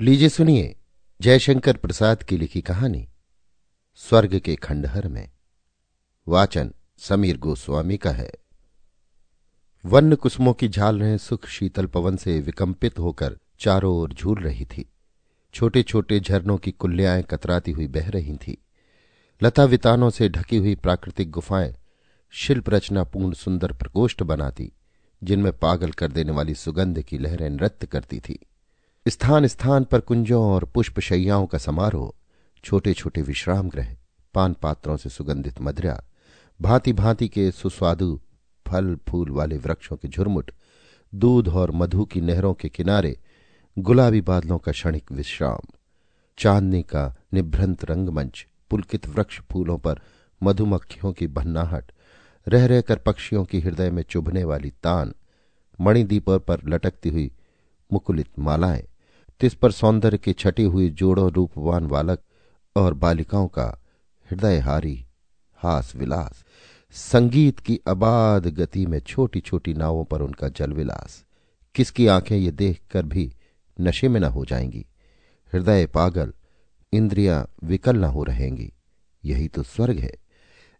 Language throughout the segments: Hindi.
लीजिए सुनिए जयशंकर प्रसाद की लिखी कहानी, स्वर्ग के खंडहर में। वाचन समीर गोस्वामी का है। वन्य कुसुमों की झालरें सुख शीतल पवन से विकंपित होकर चारों ओर झूल रही थी। छोटे छोटे झरनों की कुल्लियाएँ कतराती हुई बह रही थी। लता वितानों से ढकी हुई प्राकृतिक गुफाएँ शिल्प रचना पूर्ण सुंदर प्रकोष्ठ बनाती, जिनमें पागल कर देने वाली सुगंध की लहरें नृत्य करती थी। स्थान स्थान पर कुंजों और पुष्प शैयाओं का समारोह छोटे छोटे विश्राम ग्रह, पान पात्रों से सुगंधित मदरा भांति भांति के सुस्वादु फल फूल वाले वृक्षों के झुरमुट, दूध और मधु की नहरों के किनारे गुलाबी बादलों का क्षणिक विश्राम, चांदनी का निभ्रंत रंगमंच, पुलकित वृक्ष फूलों पर मधुमक्खियों की भन्नाहट रह रहकर पक्षियों की हृदय में चुभने वाली तान, मणिदीपों पर लटकती हुई मुकुलित मालाएँ। तिस पर सौंदर्य के छटी हुई जोड़ों रूपवान बालक और बालिकाओं का हृदयहारी हास विलास संगीत की अबाध गति में छोटी छोटी नावों पर उनका जलविलास। किसकी आँखें ये देखकर भी नशे में न हो जाएँगी। हृदय पागल, इंद्रियाँ विकल न हो रहेंगी। यही तो स्वर्ग है।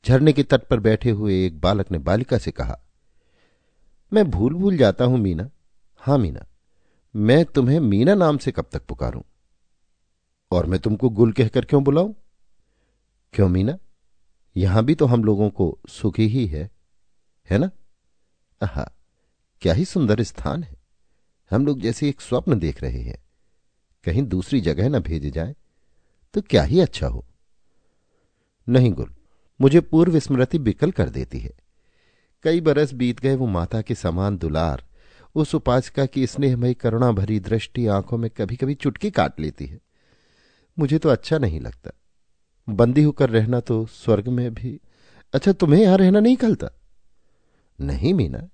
झरने के तट पर बैठे हुए एक बालक ने बालिका से कहा, मैं भूल भूल जाता हूँ, मीना। हाँ, मीना। मैं तुम्हें मीना नाम से कब तक पुकारूं? और मैं तुमको गुल कहकर क्यों बुलाऊं? क्यों मीना? यहाँ भी तो हम लोगों को सुखी ही है है ना? आहा, क्या ही सुंदर स्थान है। हम लोग जैसे एक स्वप्न देख रहे हैं। कहीं दूसरी जगह न भेजे जाए तो क्या ही अच्छा हो। नहीं गुल, मुझे पूर्व स्मृति बिकल कर देती है। कई बरस बीत गए वो माता के समान दुलार उस उपासिका की स्नेहमयी करुणा भरी दृष्टि आँखों में कभी कभी चुटकी काट लेती है। मुझे तो अच्छा नहीं लगता। बंदी होकर रहना तो स्वर्ग में भी अच्छा तुम्हें यहाँ रहना नहीं खलता नहीं मीना,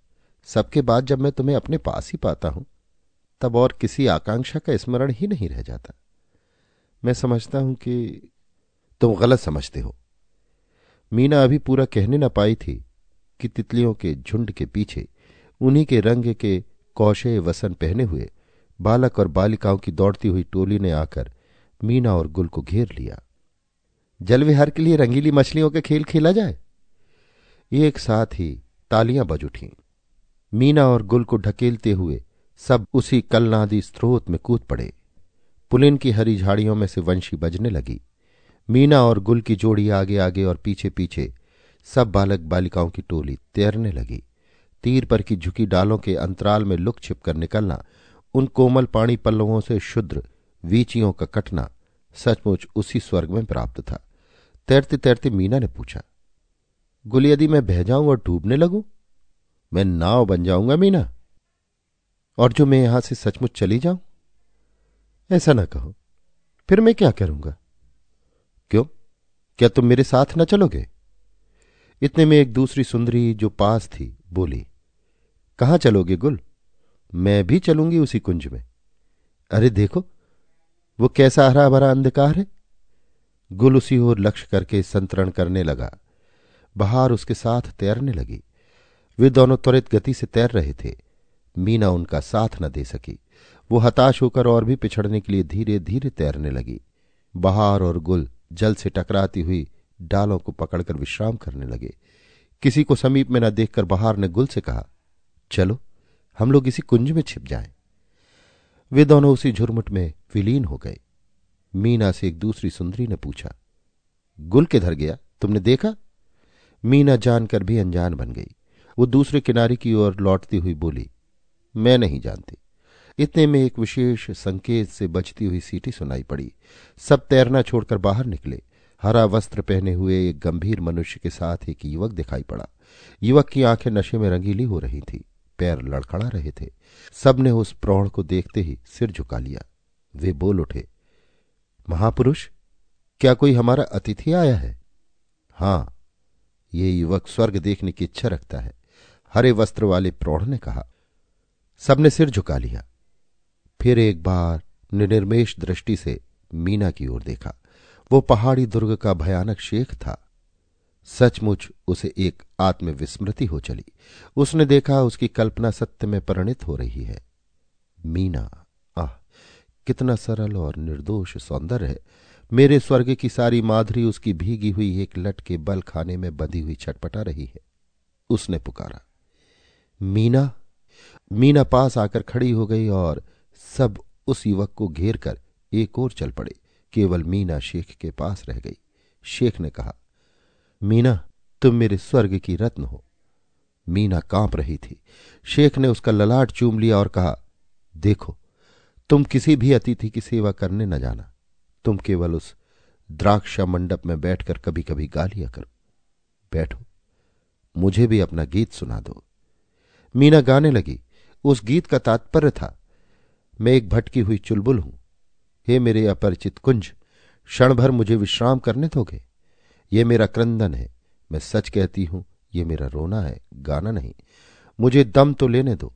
सबके बाद जब मैं तुम्हें अपने पास ही पाता हूँ, तब और किसी आकांक्षा का स्मरण ही नहीं रह जाता। मैं समझता हूँ कि तुम गलत समझते हो। मीना अभी पूरा कहने न पाई थी कि तितलियों के झुंड के पीछे, उन्हीं के रंग के कौशे वसन पहने हुए बालक और बालिकाओं की दौड़ती हुई टोली ने आकर मीना और गुल को घेर लिया। जलविहार के लिए रंगीली मछलियों का खेल खेला जाए? एक साथ ही तालियाँ बज उठी। मीना और गुल को ढकेलते हुए सब उसी कलनादी स्रोत में कूद पड़े। पुलिन की हरी झाड़ियों में से वंशी बजने लगी। मीना और गुल की जोड़ी आगे आगे और पीछे पीछे सब बालक बालिकाओं की टोली तैरने लगी। तीर पर की झुकी डालों के अंतराल में लुक छिप कर निकलना, उन कोमल पाणी पल्लवों से शुद्र, वीचियों का कटना, सचमुच उसी स्वर्ग में प्राप्त था। तैरते तैरते मीना ने पूछा, गुल यदि मैं बह जाऊँ और डूबने लगूं? मैं नाव बन जाऊँगा मीना। और जो मैं यहाँ से सचमुच चली जाऊँ? ऐसा ना कहो। फिर मैं क्या करूँगा? क्यों? क्या तुम मेरे साथ न चलोगे? इतने में एक दूसरी सुंदरी जो पास थी, बोली कहाँ चलोगे गुल? मैं भी चलूँगी उसी कुंज में। अरे देखो, वो कैसा हरा भरा अंधकार है? गुल उसी ओर लक्ष्य करके संतरण करने लगा। बहार उसके साथ तैरने लगी। वे दोनों त्वरित गति से तैर रहे थे। मीना उनका साथ न दे सकी। वो हताश होकर और भी पिछड़ने के लिए धीरे धीरे तैरने लगी। बहार और गुल जल से टकराती हुई डालों को पकड़कर विश्राम करने लगे। किसी को समीप में न देखकर बहार ने गुल से कहा चलो, हम लोग इसी कुंज में छिप जाएँ। वे दोनों उसी झुरमुट में विलीन हो गए। मीना से एक दूसरी सुंदरी ने पूछा, गुल किधर गया? तुमने देखा? मीना जानकर भी अनजान बन गई। वो दूसरे किनारे की ओर लौटती हुई बोली, मैं नहीं जानती। इतने में एक विशेष संकेत से बचती हुई सीटी सुनाई पड़ी। सब तैरना छोड़कर बाहर निकले। हरा वस्त्र पहने हुए एक गंभीर मनुष्य के साथ एक युवक दिखाई पड़ा। युवक की आँखें नशे में रंगीली हो रही थी। पैर लड़खड़ा रहे थे। सबने उस प्रौढ़ को देखते ही सिर झुका लिया। वे बोल उठे, महापुरुष, क्या कोई हमारा अतिथि आया है? हाँ, ये युवक स्वर्ग देखने की इच्छा रखता है, हरे वस्त्र वाले प्रौढ़ ने कहा। सबने सिर झुका लिया। फिर एक बार निर्निर्मेश दृष्टि से मीना की ओर देखा। वो पहाड़ी दुर्ग का भयानक शेख था। सचमुच उसे एक आत्मविस्मृति हो चली। उसने देखा उसकी कल्पना सत्य में परिणित हो रही है। मीना, आह, कितना सरल और निर्दोष सौंदर्य है। मेरे स्वर्ग की सारी माधुरी उसकी भीगी हुई एक लट के बल खाने में बंधी हुई छटपटा रही है। उसने पुकारा, मीना मीना पास आकर खड़ी हो गई और सब उस युवक को घेर कर एक और चल पड़े। केवल मीना शेख के पास रह गई। शेख ने कहा मीना, तुम मेरे स्वर्ग की रत्न हो। मीना काँप रही थी। शेख ने उसका ललाट चूम लिया और कहा, देखो, तुम किसी भी अतिथि की सेवा करने न जाना। तुम केवल उस द्राक्षा मंडप में बैठकर कभी कभी गा लिया करो। बैठो, मुझे भी अपना गीत सुना दो। मीना गाने लगी। उस गीत का तात्पर्य था, मैं एक भटकी हुई चुलबुल हूँ। हे मेरे अपरिचित कुंज क्षण भर मुझे विश्राम करने दोगे? ये मेरा क्रंदन है। मैं सच कहती हूँ, ये मेरा रोना है, गाना नहीं। मुझे दम तो लेने दो।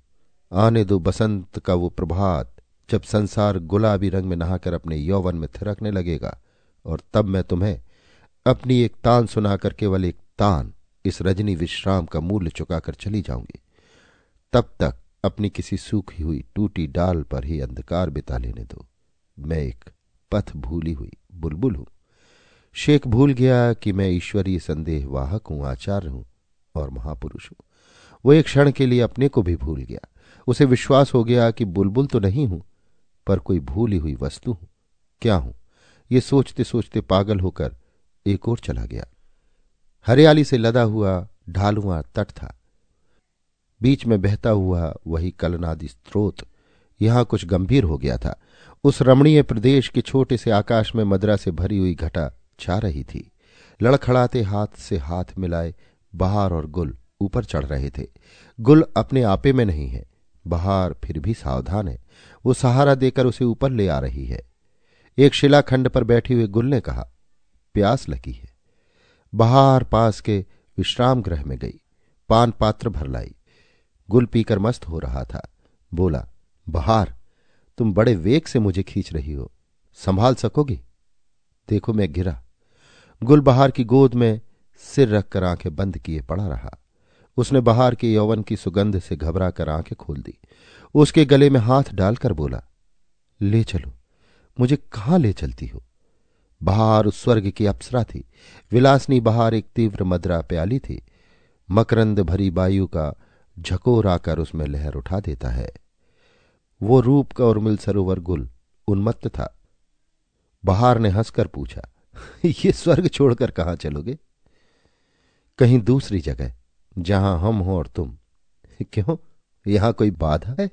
आने दो बसंत का वो प्रभात, जब संसार गुलाबी रंग में नहाकर अपने यौवन में थिरकने लगेगा, और तब मैं तुम्हें अपनी एक तान सुनाकर केवल एक तान, इस रजनी विश्राम का मूल्य चुकाकर चली जाऊँगी। तब तक अपनी किसी सूखी हुई टूटी डाल पर ही अंधकार बिता लेने दो। मैं एक पथ भूली हुई बुलबुल हूँ। शेख भूल गया कि मैं ईश्वरीय संदेह वाहक हूँ, आचार्य हूँ और महापुरुष हूँ। वो एक क्षण के लिए अपने को भी भूल गया। उसे विश्वास हो गया कि बुलबुल तो नहीं हूँ, पर कोई भूली हुई वस्तु हूँ। क्या हूँ? ये सोचते सोचते पागल होकर एक और चला गया। हरियाली से लदा हुआ ढालुआ तट था। बीच में बहता हुआ वही कलनादि स्त्रोत यहाँ कुछ गंभीर हो गया था। उस रमणीय प्रदेश के छोटे से आकाश में मदरा से भरी हुई घटा छा रही थी। लड़खड़ाते हाथ से हाथ मिलाए बहार और गुल ऊपर चढ़ रहे थे। गुल अपने आपे में नहीं है, बहार फिर भी सावधान है। वो सहारा देकर उसे ऊपर ले आ रही है। एक शिलाखंड पर बैठे हुए गुल ने कहा, प्यास लगी है। बहार पास के विश्राम गृह में गई, पान पात्र भर लाई। गुल पीकर मस्त हो रहा था। बोला, बहार, तुम बड़े वेग से मुझे खींच रही हो। संभाल सकोगी? देखो मैं गिरा। गुल बहार की गोद में सिर रखकर आँखें बंद किए पड़ा रहा। उसने बहार के यौवन की सुगंध से घबरा कर आँखें खोल दी। उसके गले में हाथ डालकर बोला, ले चलो, मुझे कहाँ ले चलती हो? बहार उस स्वर्ग की अप्सरा थी। विलासनी बहार एक तीव्र मदरा प्याली थी। मकरंद भरी वायु का झकोर आकर उसमें लहर उठा देता है। वो रूप का उर्मिल सरोवर गुल उन्मत्त था। बहार ने हंसकर पूछा ये स्वर्ग छोड़कर कहाँ चलोगे? कहीं दूसरी जगह, जहाँ हम हो और तुम। क्यों? यहाँ कोई बाधा है?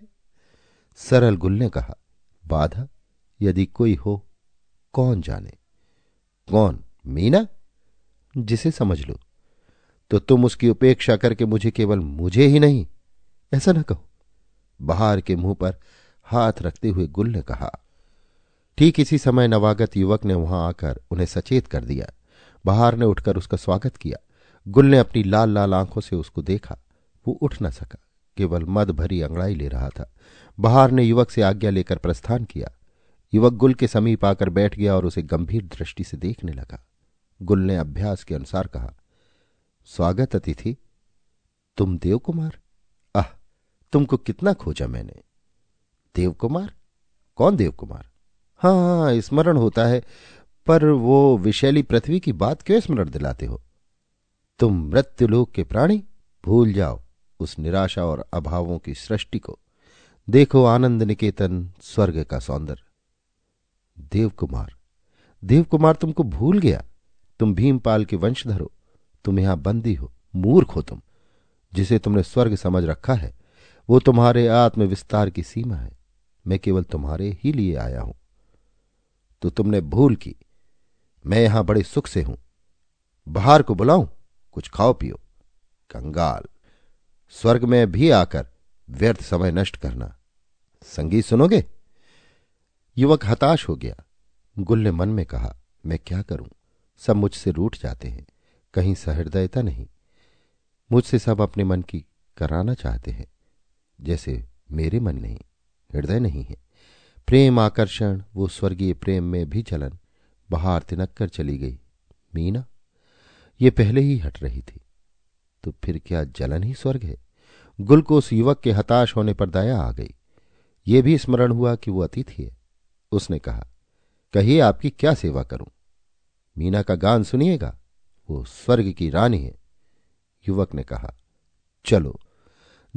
सरल गुल ने कहा, बाधा? यदि कोई हो, कौन जाने? कौन? मीना? जिसे समझ लो। तो तुम उसकी उपेक्षा करके मुझे केवल मुझे ही नहीं, ऐसा ना कहो। बाहर के मुँह पर हाथ रखते हुए गुल ने कहा ठीक इसी समय नवागत युवक ने वहाँ आकर उन्हें सचेत कर दिया। बहार ने उठकर उसका स्वागत किया। गुल ने अपनी लाल लाल आँखों से उसको देखा। वो उठ न सका। केवल मद भरी अंगड़ाई ले रहा था। बहार ने युवक से आज्ञा लेकर प्रस्थान किया। युवक गुल के समीप आकर बैठ गया और उसे गंभीर दृष्टि से देखने लगा। गुल ने अभ्यास के अनुसार कहा, स्वागत अतिथि। तुम देव कुमार आह, तुमको कितना खोजा मैंने। देव कुमार कौन देव कुमार हाँ हाँ स्मरण होता है। पर वो विशैली पृथ्वी की बात क्यों स्मरण दिलाते हो? तुम मृत्युलोक के प्राणी, भूल जाओ उस निराशा और अभावों की सृष्टि को। देखो आनंद निकेतन, स्वर्ग का सौंदर्य। देवकुमार देवकुमार तुमको भूल गया। तुम भीमपाल के वंशधर हो। तुम यहाँ बंदी हो, मूर्ख हो तुम। जिसे तुमने स्वर्ग समझ रखा है, वो तुम्हारे आत्मविस्तार की सीमा है। मैं केवल तुम्हारे ही लिए आया हूँ। तो तुमने भूल की। मैं यहाँ बड़े सुख से हूँ। बाहर को बुलाऊं, कुछ खाओ पियो। कंगाल, स्वर्ग में भी आकर व्यर्थ समय नष्ट करना। संगीत सुनोगे? युवक हताश हो गया। गुल ने मन में कहा, मैं क्या करूँ? सब मुझसे रूठ जाते हैं। कहीं सहृदयता नहीं। मुझसे सब अपने मन की कराना चाहते हैं। जैसे मेरे मन नहीं, हृदय नहीं है। प्रेम आकर्षण, वो स्वर्गीय प्रेम में भी चलन, बाहर तिनक कर चली गई। मीना, ये पहले ही हट रही थी। तो फिर क्या जलन ही स्वर्ग है? गुल को उस युवक के हताश होने पर दया आ गई। ये भी स्मरण हुआ कि वो अतिथि है। उसने कहा, कहिए आपकी क्या सेवा करूँ? मीना का गान सुनिएगा? वो स्वर्ग की रानी है। युवक ने कहा, चलो।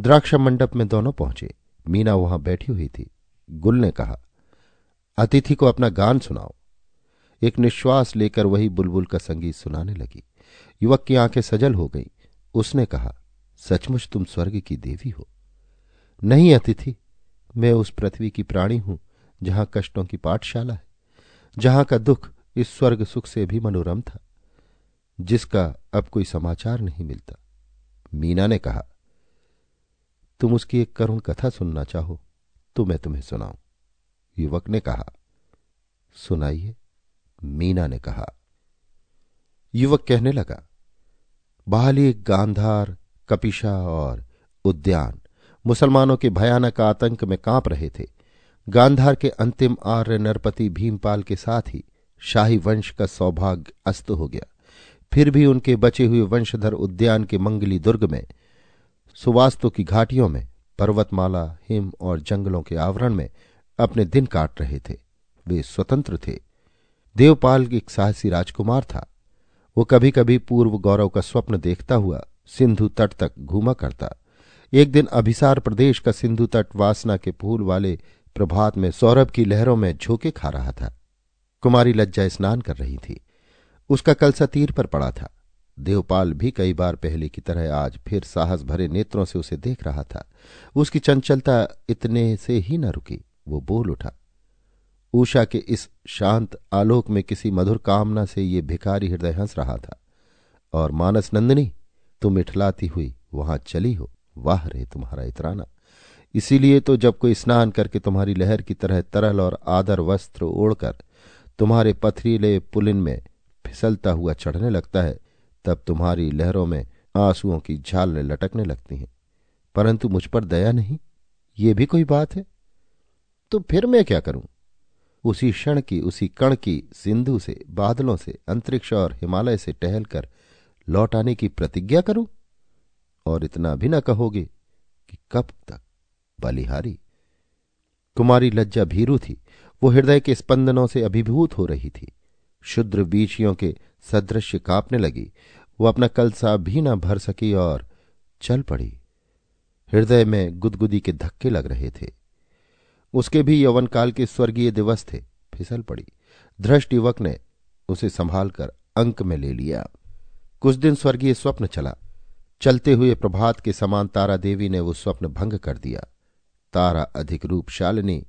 द्राक्ष मंडप में दोनों पहुँचे। मीना वहाँ बैठी हुई थी। गुल ने कहा, अतिथि को अपना गान सुनाओ। एक निश्वास लेकर वही बुलबुल का संगीत सुनाने लगी। युवक की आँखें सजल हो गई। उसने कहा, सचमुच तुम स्वर्ग की देवी हो। नहीं अतिथि, मैं उस पृथ्वी की प्राणी हूँ, जहाँ कष्टों की पाठशाला है, जहाँ का दुख इस स्वर्ग सुख से भी मनोरम था, जिसका अब कोई समाचार नहीं मिलता। मीना ने कहा, तुम उसकी एक करुण कथा सुनना चाहो। तो मैं तुम्हें सुनाऊं। युवक ने कहा, सुनाइए। मीना ने कहा, युवक कहने लगा, बहाली, गांधार, कपिशा और उद्यान मुसलमानों के भयानक आतंक में काँप रहे थे। गांधार के अंतिम आर्य नरपति भीमपाल के साथ ही शाही वंश का सौभाग्य अस्त हो गया। फिर भी उनके बचे हुए वंशधर उद्यान के मंगली दुर्ग में, सुवास्तु की घाटियों में पर्वतमाला, हिम और जंगलों के आवरण में अपने दिन काट रहे थे। वे स्वतंत्र थे। देवपाल एक साहसी राजकुमार था। वो कभी कभी पूर्व गौरव का स्वप्न देखता हुआ सिंधु तट तक घूमा करता। एक दिन अभिसार प्रदेश का सिंधु तट वासना के फूल वाले प्रभात में सौरभ की लहरों में झोंके खा रहा था। कुमारी लज्जा स्नान कर रही थी। उसका कलसा तीर पर पड़ा था। देवपाल भी कई बार पहले की तरह आज फिर साहस भरे नेत्रों से उसे देख रहा था। उसकी चंचलता इतने से ही न रुकी, वो बोल उठा उषा के इस शांत आलोक में किसी मधुर कामना से ये भिखारी हृदय हंस रहा था। और मानस नंदिनी, तुम इठलाती हुई वहाँ चली हो। वाह रे तुम्हारा इतराना। इसीलिए तो जब कोई स्नान करके तुम्हारी लहर की तरह तरल और आदर वस्त्र ओढ़कर तुम्हारे पथरीले पुलिन में फिसलता हुआ चढ़ने लगता है तब तुम्हारी लहरों में आंसुओं की झालें लटकने लगती हैं। परंतु मुझ पर दया नहीं? ये भी कोई बात है? तो फिर मैं क्या करूँ? उसी क्षण की, उसी कण की, सिंधु से, बादलों से, अंतरिक्ष और हिमालय से टहलकर लौट आने की प्रतिज्ञा करूँ? और इतना भी न कहोगे कि कब तक? बलिहारी। कुमारी लज्जा भीरू थी। वो हृदय के स्पंदनों से अभिभूत हो रही थी। शुद्र बीचियों के सदृश्य कांपने लगी। वो अपना कलसा भी न भर सकी और चल पड़ी। हृदय में गुदगुदी के धक्के लग रहे थे। उसके भी यौवन काल के स्वर्गीय दिवस थे। फिसल पड़ी। धृष्ट युवक ने उसे संभालकर अंक में ले लिया। कुछ दिन स्वर्गीय स्वप्न चला। चलते हुए प्रभात के समान तारा देवी ने वो स्वप्न भंग कर दिया। तारा अधिक रूप शालिनी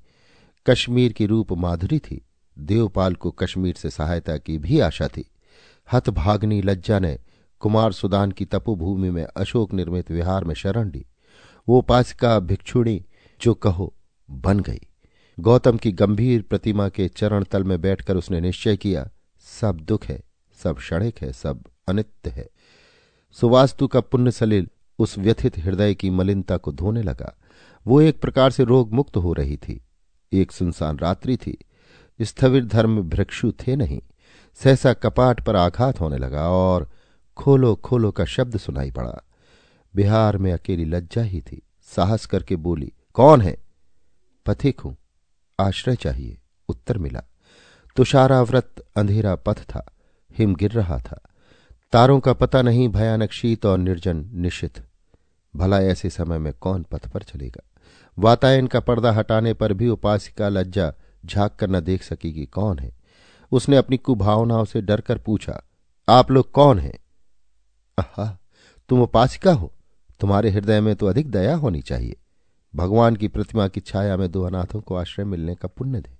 कश्मीर की रूप माधुरी थी। देवपाल को कश्मीर से सहायता की भी आशा थी। हतभाग्नि लज्जा ने कुमार सुदान की तपोभूमि में अशोक निर्मित विहार में शरण ली। वो उपासिका भिक्षुणी, जो कहो, बन गई। गौतम की गंभीर प्रतिमा के चरण तल में बैठकर उसने निश्चय किया, सब दुख है, सब क्षणिक है, सब अनित्य है। सुवास्तु का पुण्य सलील उस व्यथित हृदय की मलिनता को धोने लगा। वो एक प्रकार से रोग मुक्त हो रही थी। एक सुनसान रात्रि थी। स्थविर धर्म भिक्षु थे नहीं। सहसा कपाट पर आघात होने लगा और खोलो खोलो का शब्द सुनाई पड़ा। बिहार में अकेली लज्जा ही थी। साहस करके बोली, कौन है? पथिक हूँ। आश्रय चाहिए। उत्तर मिला। तुषाराव्रत अंधेरा पथ था। हिम गिर रहा था। तारों का पता नहीं, भयानक शीत और निर्जन निश्चित। भला ऐसे समय में कौन पथ पर चलेगा? वातायन का पर्दा हटाने पर भी उपासिका लज्जा झाँक कर न देख सकी कि कौन है। उसने अपनी कुभावनाओं से डरकर पूछा, आप लोग कौन हैं? आहा, तुम उपासिका हो। तुम्हारे हृदय में तो अधिक दया होनी चाहिए। भगवान की प्रतिमा की छाया में दो अनाथों को आश्रय मिलने का पुण्य दे।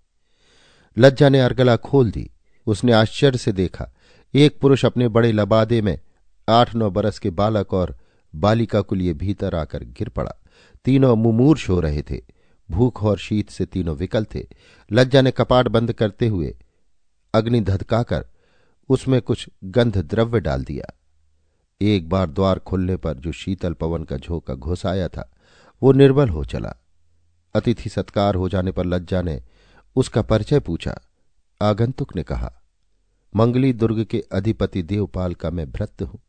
लज्जा ने अर्गला खोल दी। उसने आश्चर्य से देखा, एक पुरुष अपने बड़े लबादे में आठ नौ बरस के बालक और बालिका को लिए भीतर आकर गिर पड़ा। तीनों मुमूर्ष हो रहे थे। भूख और शीत से तीनों विकल थे। लज्जा ने कपाट बंद करते हुए अग्नि धधकाकर उसमें कुछ गंध द्रव्य डाल दिया। एक बार द्वार खुलने पर जो शीतल पवन का झोंका घुस आया था, वो निर्बल हो चला। अतिथि सत्कार हो जाने पर लज्जा ने उसका परिचय पूछा। आगंतुक ने कहा, मंगली दुर्ग के अधिपति देवपाल का मैं भ्रत हूँ।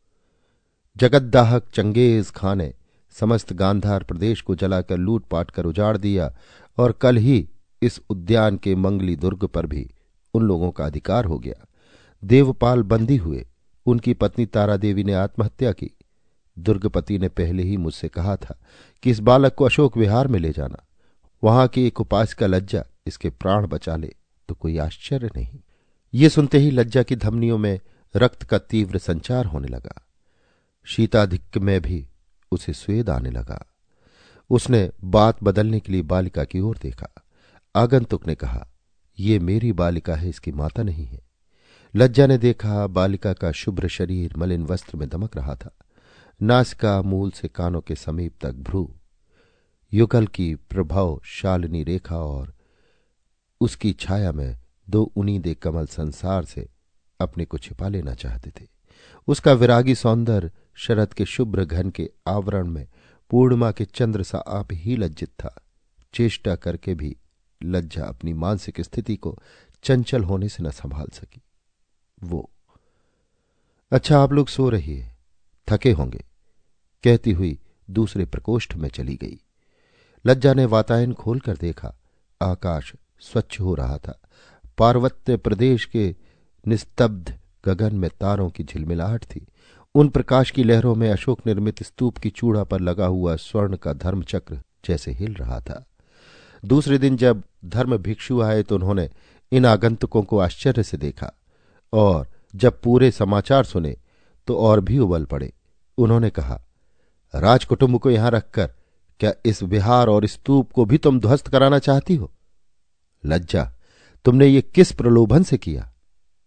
जगद्दाहक चंगेज खां ने समस्त गांधार प्रदेश को जलाकर लूटपाट कर उजाड़ दिया और कल ही इस उद्यान के मंगली दुर्ग पर भी उन लोगों का अधिकार हो गया। देवपाल बंदी हुए। उनकी पत्नी तारा देवी ने आत्महत्या की। दुर्गपति ने पहले ही मुझसे कहा था कि इस बालक को अशोक विहार में ले जाना। वहाँ की एक उपास का लज्जा इसके प्राण बचा ले तो कोई आश्चर्य नहीं। ये सुनते ही लज्जा की धमनियों में रक्त का तीव्र संचार होने लगा। शीताधिक में भी उसे स्वेद आने लगा। उसने बात बदलने के लिए बालिका की ओर देखा। आगंतुक ने कहा, ये मेरी बालिका है, इसकी माता नहीं है। लज्जा ने देखा, बालिका का शुभ्र शरीर मलिन वस्त्र में दमक रहा था। नासिका मूल से कानों के समीप तक भ्रू। युगल की प्रभाव शालिनी रेखा और उसकी छाया में दो उनीदे कमल संसार से अपने को छिपा लेना चाहते थे। उसका विरागी सौंदर्य शरद के शुभ्र घन के आवरण में पूर्णिमा के चंद्र सा आप ही लज्जित था। चेष्टा करके भी लज्जा अपनी मानसिक स्थिति को चंचल होने से न संभाल सकी। वो अच्छा आप लोग सो रही है, थके होंगे, कहती हुई दूसरे प्रकोष्ठ में चली गई। लज्जा ने वातायन खोलकर देखा, आकाश स्वच्छ हो रहा था। पार्वत्य प्रदेश के निस्तब्ध गगन में तारों की झिलमिलाहट थी। उन प्रकाश की लहरों में अशोक निर्मित स्तूप की चूड़ा पर लगा हुआ स्वर्ण का धर्मचक्र जैसे हिल रहा था। दूसरे दिन जब धर्म भिक्षु आए तो उन्होंने इन आगंतुकों को आश्चर्य से देखा और जब पूरे समाचार सुने तो और भी उबल पड़े। उन्होंने कहा, राजकुटुंब को यहाँ रखकर क्या इस विहार और स्तूप को भी तुम ध्वस्त कराना चाहती हो? लज्जा, तुमने ये किस प्रलोभन से किया?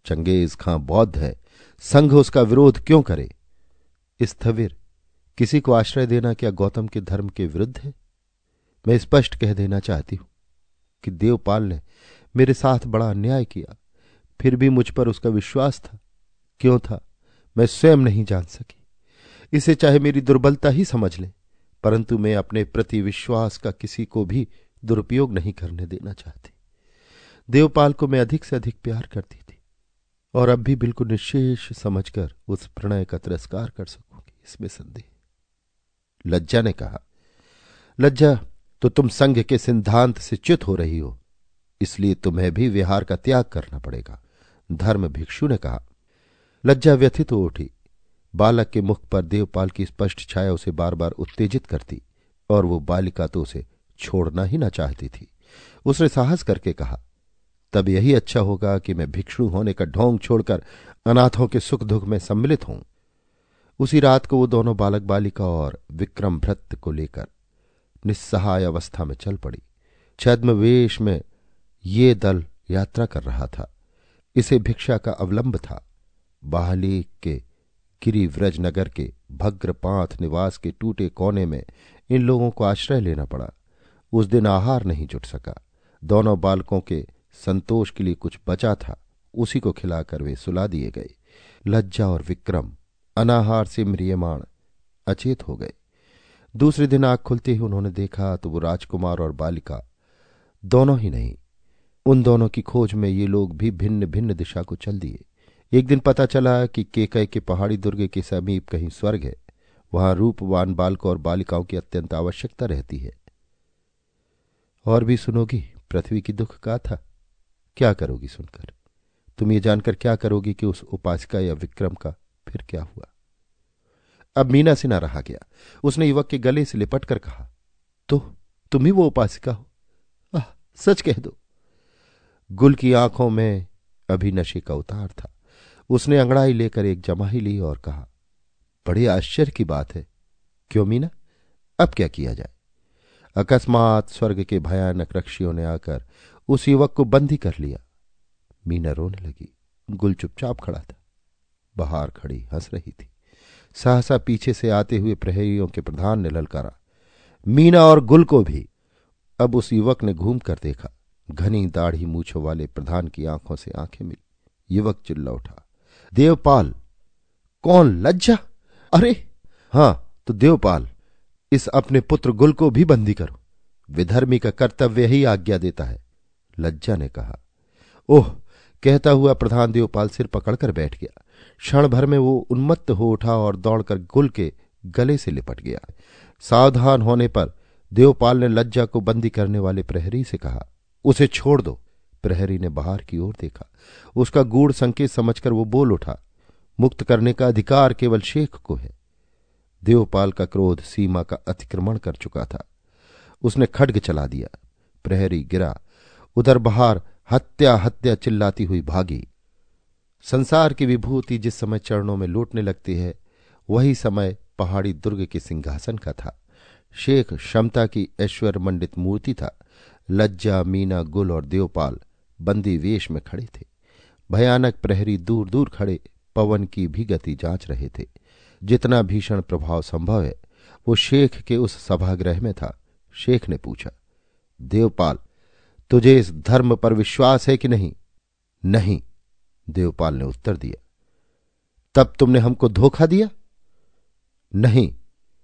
चंगेज खां बौद्ध है संघ उसका विरोध क्यों करे? स्थविर किसी को आश्रय देना क्या गौतम के धर्म के विरुद्ध है? मैं स्पष्ट कह देना चाहती हूँ कि देवपाल ने मेरे साथ बड़ा अन्याय किया, फिर भी मुझ पर उसका विश्वास था। क्यों था? मैं स्वयं नहीं जान सकी। इसे चाहे मेरी दुर्बलता ही समझ ले, परंतु मैं अपने प्रति विश्वास का किसी को भी दुरुपयोग नहीं करने देना चाहती। देवपाल को मैं अधिक से अधिक प्यार करती थी। और अब भी बिल्कुल निशेष समझकर उस प्रणय का तिरस्कार कर सकूँगी, इसमें संदेह लज्जा ने कहा, लज्जा तो तुम संघ के सिद्धांत से च्युत हो रही हो, इसलिए तुम्हें भी विहार का त्याग करना पड़ेगा। धर्म भिक्षु ने कहा, लज्जा व्यथित हो उठी। बालक के मुख पर देवपाल की स्पष्ट छाया उसे बार बार उत्तेजित करती, और वो बालिका तो उसे छोड़ना ही ना चाहती थी। उसने साहस करके कहा तब यही अच्छा होगा कि मैं भिक्षु होने का ढोंग छोड़कर अनाथों के सुख दुख में सम्मिलित हूँ। उसी रात को वो दोनों बालक बालिका और विक्रम भ्रत को लेकर निस्सहाय अवस्था में चल पड़ी। छद्म वेश में ये दल यात्रा कर रहा था। इसे भिक्षा का अवलंब था। बाहली के गिरिव्रज नगर के भग्र पांथ निवास के टूटे कोने में इन लोगों को आश्रय लेना पड़ा। उस दिन आहार नहीं जुट सका। दोनों बालकों के संतोष के लिए कुछ बचा था, उसी को खिलाकर वे सुला दिए गए। लज्जा और विक्रम, अनाहार से म्रियमाण, अचेत हो गए। दूसरे दिन आग खुलते ही उन्होंने देखा तो वो राजकुमार और बालिका, दोनों ही नहीं, उन दोनों की खोज में ये लोग भी भिन्न भिन्न दिशा को चल दिए। एक दिन पता चला कि केकय के पहाड़ी दुर्ग के समीप कहीं स्वर्ग है, वहाँ रूपवान बालकों और बालिकाओं की अत्यंत आवश्यकता रहती है। और भी सुनोगी, पृथ्वी की दुख का था। क्या करोगी सुनकर? तुम ये जानकर क्या करोगी कि उस उपासिका या विक्रम का फिर क्या हुआ? अब मीना से ना रहा गया। उसने युवक के गले से लिपट कर कहा तो तुम ही वो उपासिका हो? आह, सच कह दो। गुल की आँखों में अभी नशे का उतार था। उसने अंगड़ाई लेकर एक जमाही ली और कहा, बड़े आश्चर्य की बात है। क्यों मीना? अब क्या किया जाए? अकस्मात स्वर्ग के भयानक रक्षियों ने आकर उस युवक को बंदी कर लिया। मीना रोने लगी। गुल चुपचाप खड़ा था। बाहर खड़ी हंस रही थी। सहसा पीछे से आते हुए प्रहरियों के प्रधान ने ललकारा। मीना और गुल को भी। अब उस युवक ने घूम कर देखा। घनी दाढ़ी मूछों वाले प्रधान की आँखों से आँखें मिली। युवक चिल्ला उठा। देवपाल, कौन लज्जा? अरे, हाँ तो देवपाल, इस अपने पुत्र गुल को भी बंदी करो। विधर्मी का कर्तव्य ही आज्ञा देता है। लज्जा ने कहा, ओह! कहता हुआ प्रधान देवपाल सिर पकड़कर बैठ गया। क्षण भर में वो उन्मत्त हो उठा और दौड़कर गुल के गले से लिपट गया। सावधान होने पर देवपाल ने लज्जा को बंदी करने वाले प्रहरी से कहा, उसे छोड़ दो। प्रहरी ने बाहर की ओर देखा। उसका गूढ़ संकेत समझकर वो बोल उठा, मुक्त करने का अधिकार केवल शेख को है। देवपाल का क्रोध सीमा का अतिक्रमण कर चुका था। उसने खड्ग चला दिया। प्रहरी गिरा उधर बाहर हत्या हत्या चिल्लाती हुई भागी। संसार की विभूति जिस समय चरणों में लूटने लगती है, वही समय पहाड़ी दुर्ग के सिंहासन का था। शेख क्षमता की ऐश्वर्य मंडित मूर्ति था। लज्जा, मीना, गुल और देवपाल बंदी वेश में खड़े थे। भयानक प्रहरी दूर दूर खड़े पवन की भी गति जाँच रहे थे। जितना भीषण प्रभाव संभव है, वो शेख के उस सभागृह में था। शेख ने पूछा, देवपाल तुझे इस धर्म पर विश्वास है कि नहीं? नहीं, देवपाल ने उत्तर दिया। तब तुमने हमको धोखा दिया? नहीं,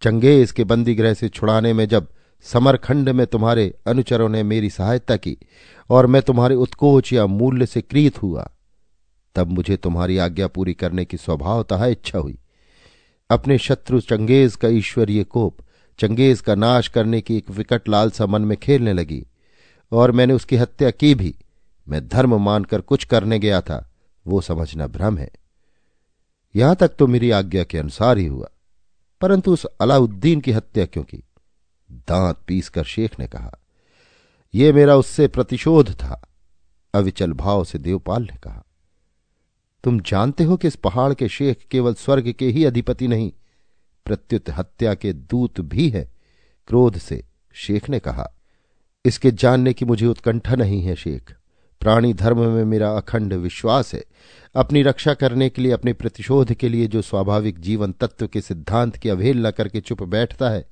चंगेज के बंदीगृह से छुड़ाने में जब समरखंड में तुम्हारे अनुचरों ने मेरी सहायता की और मैं तुम्हारे उत्कोच या मूल्य से क्रीत हुआ, तब मुझे तुम्हारी आज्ञा पूरी करने की स्वभावतः इच्छा हुई। अपने शत्रु चंगेज का ईश्वरीय कोप, चंगेज का नाश करने की एक विकट लालसा मन में खेलने लगी। और मैंने उसकी हत्या की भी। मैं धर्म मानकर कुछ करने गया था, वो समझना भ्रम है। यहाँ तक तो मेरी आज्ञा के अनुसार ही हुआ, परंतु उस अलाउद्दीन की हत्या क्यों की? दांत पीसकर शेख ने कहा यह मेरा उससे प्रतिशोध था। अविचल भाव से देवपाल ने कहा, तुम जानते हो कि इस पहाड़ के शेख केवल स्वर्ग के ही अधिपति नहीं, प्रत्युत हत्या के दूत भी है? क्रोध से शेख ने कहा इसके जानने की मुझे उत्कंठा नहीं है, शेख। प्राणी धर्म में मेरा अखंड विश्वास है। अपनी रक्षा करने के लिए, अपने प्रतिशोध के लिए जो स्वाभाविक जीवन तत्व के सिद्धांत की अवहेलना करके चुप बैठता है,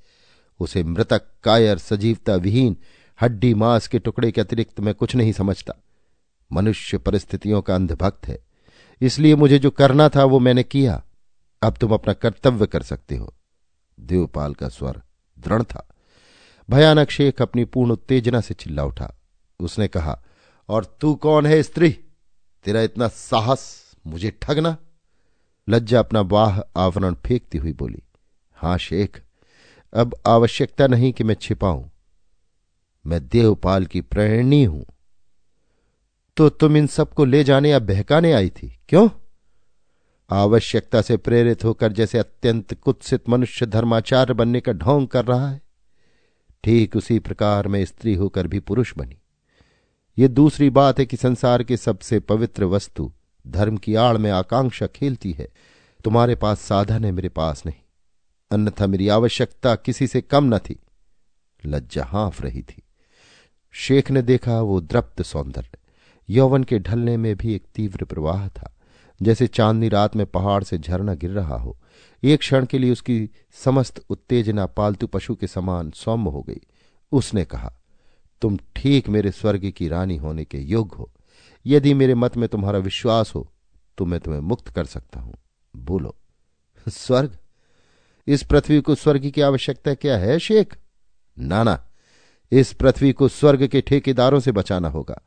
उसे मृतक, कायर, सजीवता विहीन, हड्डी मांस के टुकड़े के अतिरिक्त मैं कुछ नहीं समझता। मनुष्य परिस्थितियों का अंधभक्त है। इसलिए मुझे जो करना था, वो मैंने किया। अब तुम अपना कर्तव्य कर सकते हो। देवपाल का स्वर दृढ़ था। भयानक शेख अपनी पूर्ण उत्तेजना से चिल्ला उठा। उसने कहा, और तू कौन है स्त्री? तेरा इतना साहस मुझे ठगना? लज्जा अपना वाह आवरण फेंकती हुई बोली, हाँ शेख, अब आवश्यकता नहीं कि मैं छिपाऊं। मैं देवपाल की प्रेरणी हूँ। तो तुम इन सबको ले जाने या बहकाने आई थी, क्यों? आवश्यकता से प्रेरित होकर जैसे अत्यंत कुत्सित मनुष्य धर्माचार्य बनने का ढोंग कर रहा है। ठीक उसी प्रकार मैं स्त्री होकर भी पुरुष बनी। ये दूसरी बात है कि संसार के सबसे पवित्र वस्तु, धर्म की आड़ में आकांक्षा खेलती है। तुम्हारे पास साधन है, मेरे पास नहीं। अन्यथा मेरी आवश्यकता किसी से कम न थी। लज्जा हाँफ रही थी। शेख ने देखा वो द्रप्त सौंदर्य। यौवन के ढलने में भी एक तीव्र प्रवाह था। जैसे चांदनी रात में पहाड़ से झरना गिर रहा हो एक क्षण के लिए उसकी समस्त उत्तेजना पालतू पशु के समान सौम्य हो गई। उसने कहा, तुम ठीक मेरे स्वर्ग की रानी होने के योग्य हो। यदि मेरे मत में तुम्हारा विश्वास हो तो मैं तुम्हें मुक्त कर सकता हूँ। बोलो, स्वर्ग? इस पृथ्वी को स्वर्ग की आवश्यकता क्या है, शेख? नाना इस पृथ्वी को स्वर्ग के ठेकेदारों से बचाना होगा।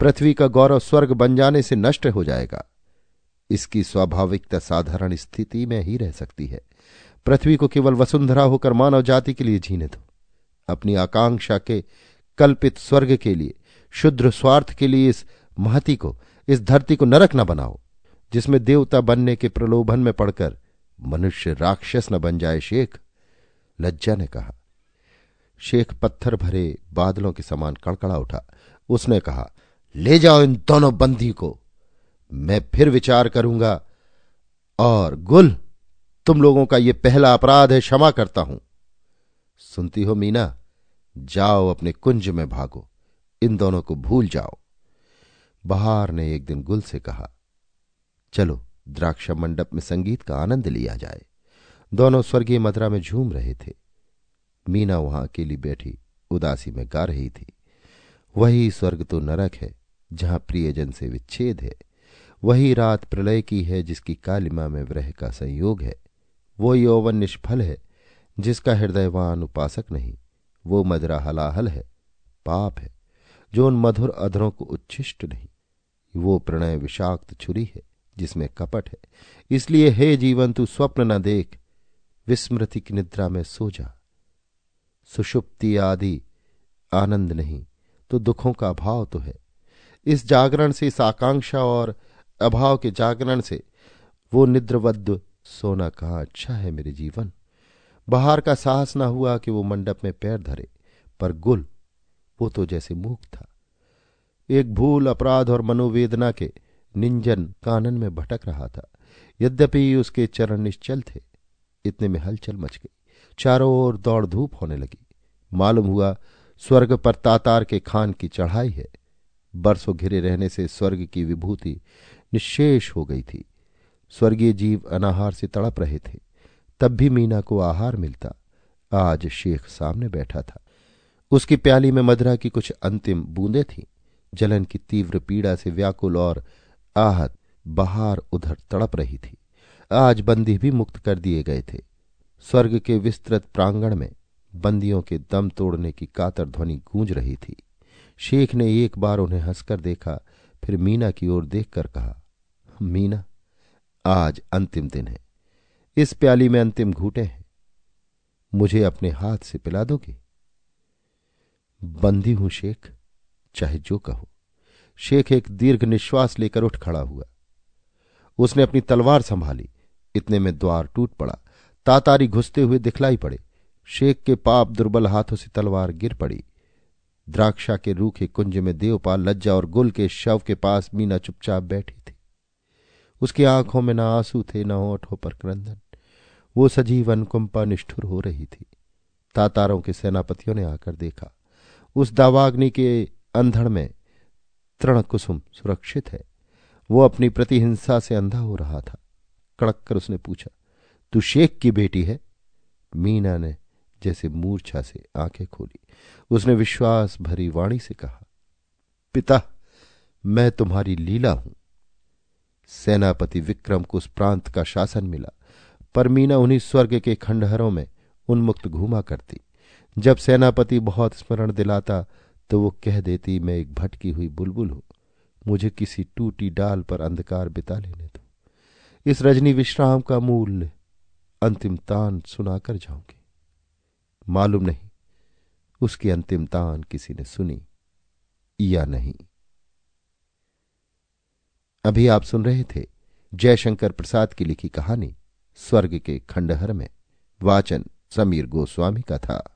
पृथ्वी का गौरव स्वर्ग बन जाने से नष्ट हो जाएगा। इसकी स्वाभाविकता साधारण स्थिति में ही रह सकती है। पृथ्वी को केवल वसुंधरा होकर मानव जाति के लिए जीने दो। अपनी आकांक्षा के कल्पित स्वर्ग के लिए, शुद्र स्वार्थ के लिए इस महती को, इस धरती को नरक न बनाओ, जिसमें देवता बनने के प्रलोभन में पड़कर मनुष्य राक्षस न बन जाए शेख। लज्जा ने कहा। शेख पत्थर भरे बादलों के समान कड़कड़ा उठा। उसने कहा, ले जाओ इन दोनों बंदी को। मैं फिर विचार करूँगा, और गुल, तुम लोगों का यह पहला अपराध है, क्षमा करता हूँ। सुनती हो मीना, जाओ अपने कुंज में भागो, इन दोनों को भूल जाओ। बहार ने एक दिन गुल से कहा, चलो, द्राक्षा मंडप में संगीत का आनंद लिया जाए। दोनों स्वर्गीय मदरा में झूम रहे थे। मीना वहाँ अकेली बैठी, उदासी में गा रही थी। वही स्वर्ग तो नरक है, जहाँ प्रियजन से विच्छेद है। वही रात प्रलय की है जिसकी कालिमा में व्रह का संयोग है। वो यौवन निष्फल है, जिसका हृदयवान उपासक नहीं। वो मदरा हलाहल है, पाप है। जो उन मधुर अधरों को उच्छिष्ट नहीं, वो प्रणय विषाक्त छुरी है, जिसमें कपट है। इसलिए हे जीवन, तू स्वप्न न देख, विस्मृति की निद्रा में सो जा। सुषुप्ति आदि आनंद नहीं तो दुखों का अभाव तो है। इस जागरण से इस आकांक्षा और अभाव के जागरण से वो निद्रवद्ध सोना कहा अच्छा है मेरे जीवन। बाहर का साहस न हुआ कि वो मंडप में पैर धरे, पर गुल, वो तो जैसे मूक था। एक भूल, अपराध और मनोवेदना के निंजन कानन में भटक रहा था। यद्यपि उसके चरण निश्चल थे, इतने में हलचल मच गई। चारों ओर दौड़ धूप होने लगी। मालूम हुआ स्वर्ग पर तातार के खान की चढ़ाई है। बरसों घिरे रहने से स्वर्ग की विभूति निशेष हो गई थी। स्वर्गीय जीव अनाहार से तड़प रहे थे। तब भी मीना को आहार मिलता। आज शेख सामने बैठा था। उसकी प्याली में मदरा की कुछ अंतिम बूंदें थीं। जलन की तीव्र पीड़ा से व्याकुल और आहत बाहर उधर तड़प रही थी। आज बंदी भी मुक्त कर दिए गए थे। स्वर्ग के विस्तृत प्रांगण में बंदियों के दम तोड़ने की कातर ध्वनि गूंज रही थी। शेख ने एक बार उन्हें हंसकर देखा फिर मीना की ओर देखकर कहा, मीना, आज अंतिम दिन है। इस प्याली में अंतिम घूटे हैं। मुझे अपने हाथ से पिला दोगे? बंदी हूँ शेख, चाहे जो कहो। शेख एक दीर्घ निश्वास लेकर उठ खड़ा हुआ। उसने अपनी तलवार संभाली। इतने में द्वार टूट पड़ा। तातारी घुसते हुए दिखलाई पड़े। शेख के पाप दुर्बल हाथों से तलवार गिर पड़ी। द्राक्षा के रूखे कुंज में देवपाल लज्जा और गुल के शव के पास मीना चुपचाप बैठी थी। उसकी आँखों में न आँसू थे, न ओठों पर क्रंदन। वो सजीवन कुंपा निष्ठुर हो रही थी। तातारों के सेनापतियों ने आकर देखा, उस दावाग्नि के अंधड़ में तृण कुसुम सुरक्षित है। वो अपनी प्रतिहिंसा से अंधा हो रहा था। कड़क कर उसने पूछा, तू शेख की बेटी है? मीना ने जैसे मूर्छा से आँखें खोली। उसने विश्वास भरी वाणी से कहा, पिता, मैं तुम्हारी लीला हूँ। सेनापति विक्रम को उस प्रांत का शासन मिला। पर मीना उन्हीं स्वर्ग के खंडहरों में उन्मुक्त घूमा करती। जब सेनापति बहुत स्मरण दिलाता तो वो कह देती, मैं एक भटकी हुई बुलबुल हूँ। मुझे किसी टूटी डाल पर अंधकार बिता लेने दो। इस रजनी विश्राम का मूल्य अंतिम तान सुनाकर जाऊँगी। मालूम नहीं। उसकी अंतिम तान किसी ने सुनी या नहीं। अभी आप सुन रहे थे जयशंकर प्रसाद की लिखी कहानी स्वर्ग के खंडहर में, वाचन समीर गोस्वामी का था।